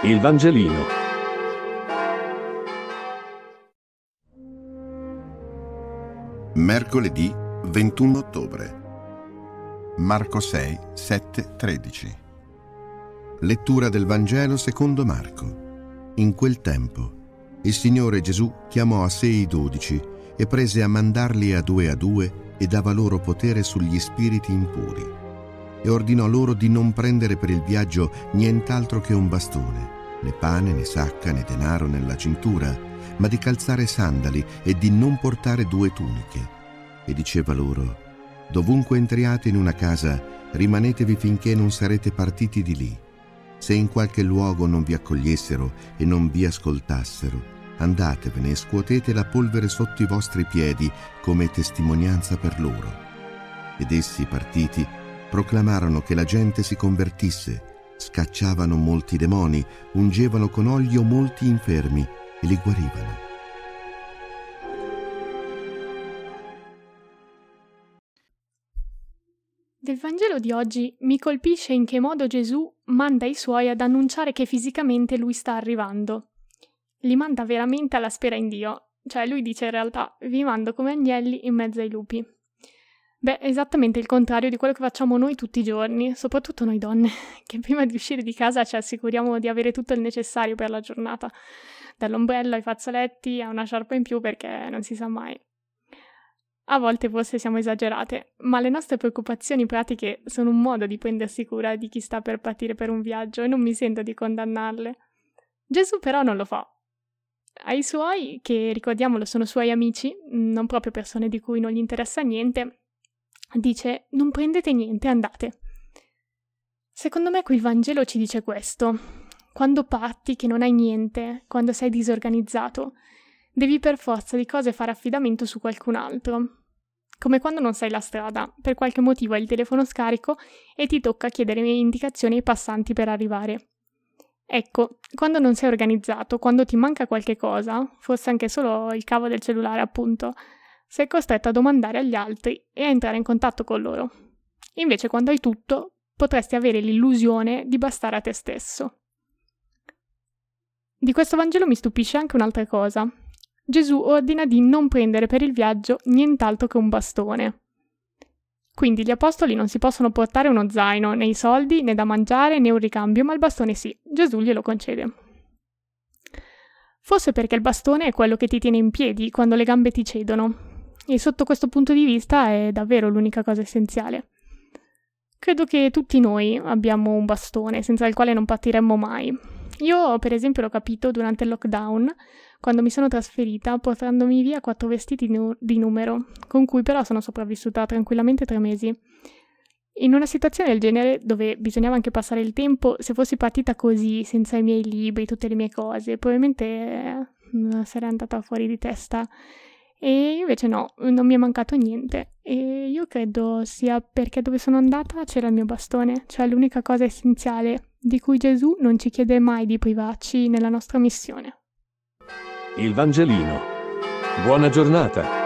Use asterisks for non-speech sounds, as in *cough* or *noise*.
Il Vangelino. Mercoledì 21 ottobre. Marco 6, 7, 13. Lettura del Vangelo secondo Marco. In quel tempo, il Signore Gesù chiamò a sé i dodici e prese a mandarli a due a due e dava loro potere sugli spiriti impuri e ordinò loro di non prendere per il viaggio nient'altro che un bastone, né pane, né sacca, né denaro nella cintura, ma di calzare sandali e di non portare due tuniche. E diceva loro, dovunque entriate in una casa, rimanetevi finché non sarete partiti di lì. Se in qualche luogo non vi accogliessero e non vi ascoltassero, andatevene e scuotete la polvere sotto i vostri piedi come testimonianza per loro. Ed essi, partiti, proclamarono che la gente si convertisse, scacciavano molti demoni, ungevano con olio molti infermi e li guarivano. Del Vangelo di oggi mi colpisce in che modo Gesù manda i suoi ad annunciare che fisicamente lui sta arrivando. Li manda veramente alla spera in Dio, cioè lui dice in realtà vi mando come agnelli in mezzo ai lupi. Beh, esattamente il contrario di quello che facciamo noi tutti i giorni, soprattutto noi donne, *laughs* che prima di uscire di casa ci assicuriamo di avere tutto il necessario per la giornata, dall'ombrello ai fazzoletti a una sciarpa in più perché non si sa mai. A volte forse siamo esagerate, ma le nostre preoccupazioni pratiche sono un modo di prendersi cura di chi sta per partire per un viaggio e non mi sento di condannarle. Gesù però non lo fa. Ai suoi, che ricordiamolo sono suoi amici, non proprio persone di cui non gli interessa niente, dice non prendete niente, andate. Secondo me qui il Vangelo ci dice questo. Quando parti che non hai niente, quando sei disorganizzato, devi per forza di cose fare affidamento su qualcun altro. Come quando non sai la strada, per qualche motivo hai il telefono scarico e ti tocca chiedere indicazioni ai passanti per arrivare. Ecco, quando non sei organizzato, quando ti manca qualche cosa, forse anche solo il cavo del cellulare appunto, sei costretto a domandare agli altri e a entrare in contatto con loro. Invece quando hai tutto, potresti avere l'illusione di bastare a te stesso. Di questo Vangelo mi stupisce anche un'altra cosa. Gesù ordina di non prendere per il viaggio nient'altro che un bastone. Quindi gli apostoli non si possono portare uno zaino, né i soldi, né da mangiare, né un ricambio, ma il bastone sì. Gesù glielo concede. Forse perché il bastone è quello che ti tiene in piedi quando le gambe ti cedono, e sotto questo punto di vista è davvero l'unica cosa essenziale. Credo che tutti noi abbiamo un bastone senza il quale non partiremmo mai. Io, per esempio, l'ho capito durante il lockdown, quando mi sono trasferita portandomi via quattro vestiti nu- di numero, con cui però sono sopravvissuta tranquillamente tre mesi. In una situazione del genere, dove bisognava anche passare il tempo, se fossi partita così, senza i miei libri, tutte le mie cose, probabilmente eh, sarei andata fuori di testa e invece no, non mi è mancato niente. E io credo sia perché dove sono andata c'era il mio bastone, cioè l'unica cosa essenziale di cui Gesù non ci chiede mai di privarci nella nostra missione. Il Vangelino. Buona giornata.